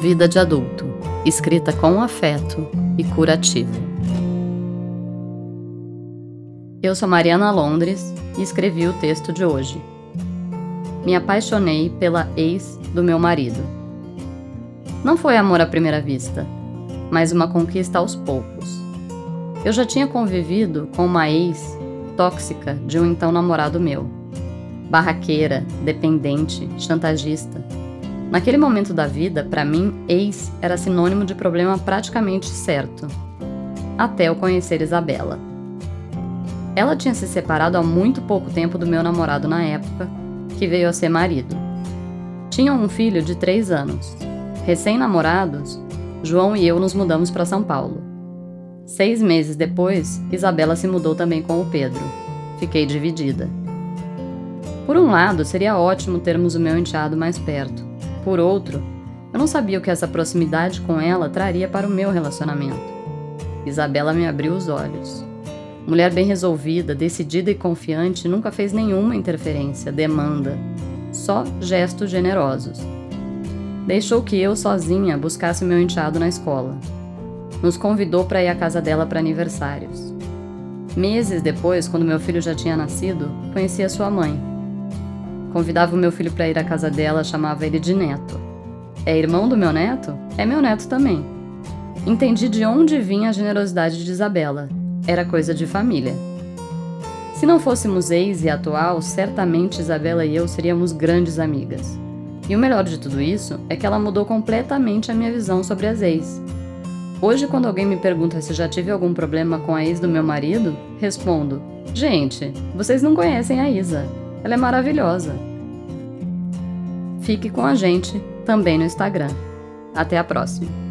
Vida de adulto, escrita com afeto e curativo. Eu sou Mariana Londres e escrevi o texto de hoje. Me apaixonei pela ex do meu marido. Não foi amor à primeira vista, mas uma conquista aos poucos. Eu já tinha convivido com uma ex tóxica de um então namorado meu. Barraqueira, dependente, chantagista Naquele momento da vida, para mim, ex era sinônimo de problema praticamente certo. Até eu conhecer Isabela. Ela tinha se separado há muito pouco tempo do meu namorado na época, que veio a ser marido. Tinham um filho de três anos. Recém-namorados, João e eu nos mudamos para São Paulo. Seis meses depois, Isabela se mudou também com o Pedro. Fiquei dividida. Por um lado, seria ótimo termos o meu enteado mais perto. Por outro, eu não sabia o que essa proximidade com ela traria para o meu relacionamento. Isabela me abriu os olhos. Mulher bem resolvida, decidida e confiante, nunca fez nenhuma interferência, demanda, só gestos generosos. Deixou que eu sozinha buscasse meu enteado na escola. Nos convidou para ir à casa dela para aniversários. Meses depois, quando meu filho já tinha nascido, conheci a sua mãe, Convidava o meu filho para ir à casa dela, chamava ele de neto. É irmão do meu neto? É meu neto também. Entendi de onde vinha a generosidade de Isabela. Era coisa de família. Se não fôssemos ex e atual, certamente Isabela e eu seríamos grandes amigas. E o melhor de tudo isso é que ela mudou completamente a minha visão sobre as ex. Hoje, quando alguém me pergunta se já tive algum problema com a ex do meu marido, respondo: Gente, vocês não conhecem a Isa. Ela é maravilhosa. Fique com a gente também no Instagram. Até a próxima!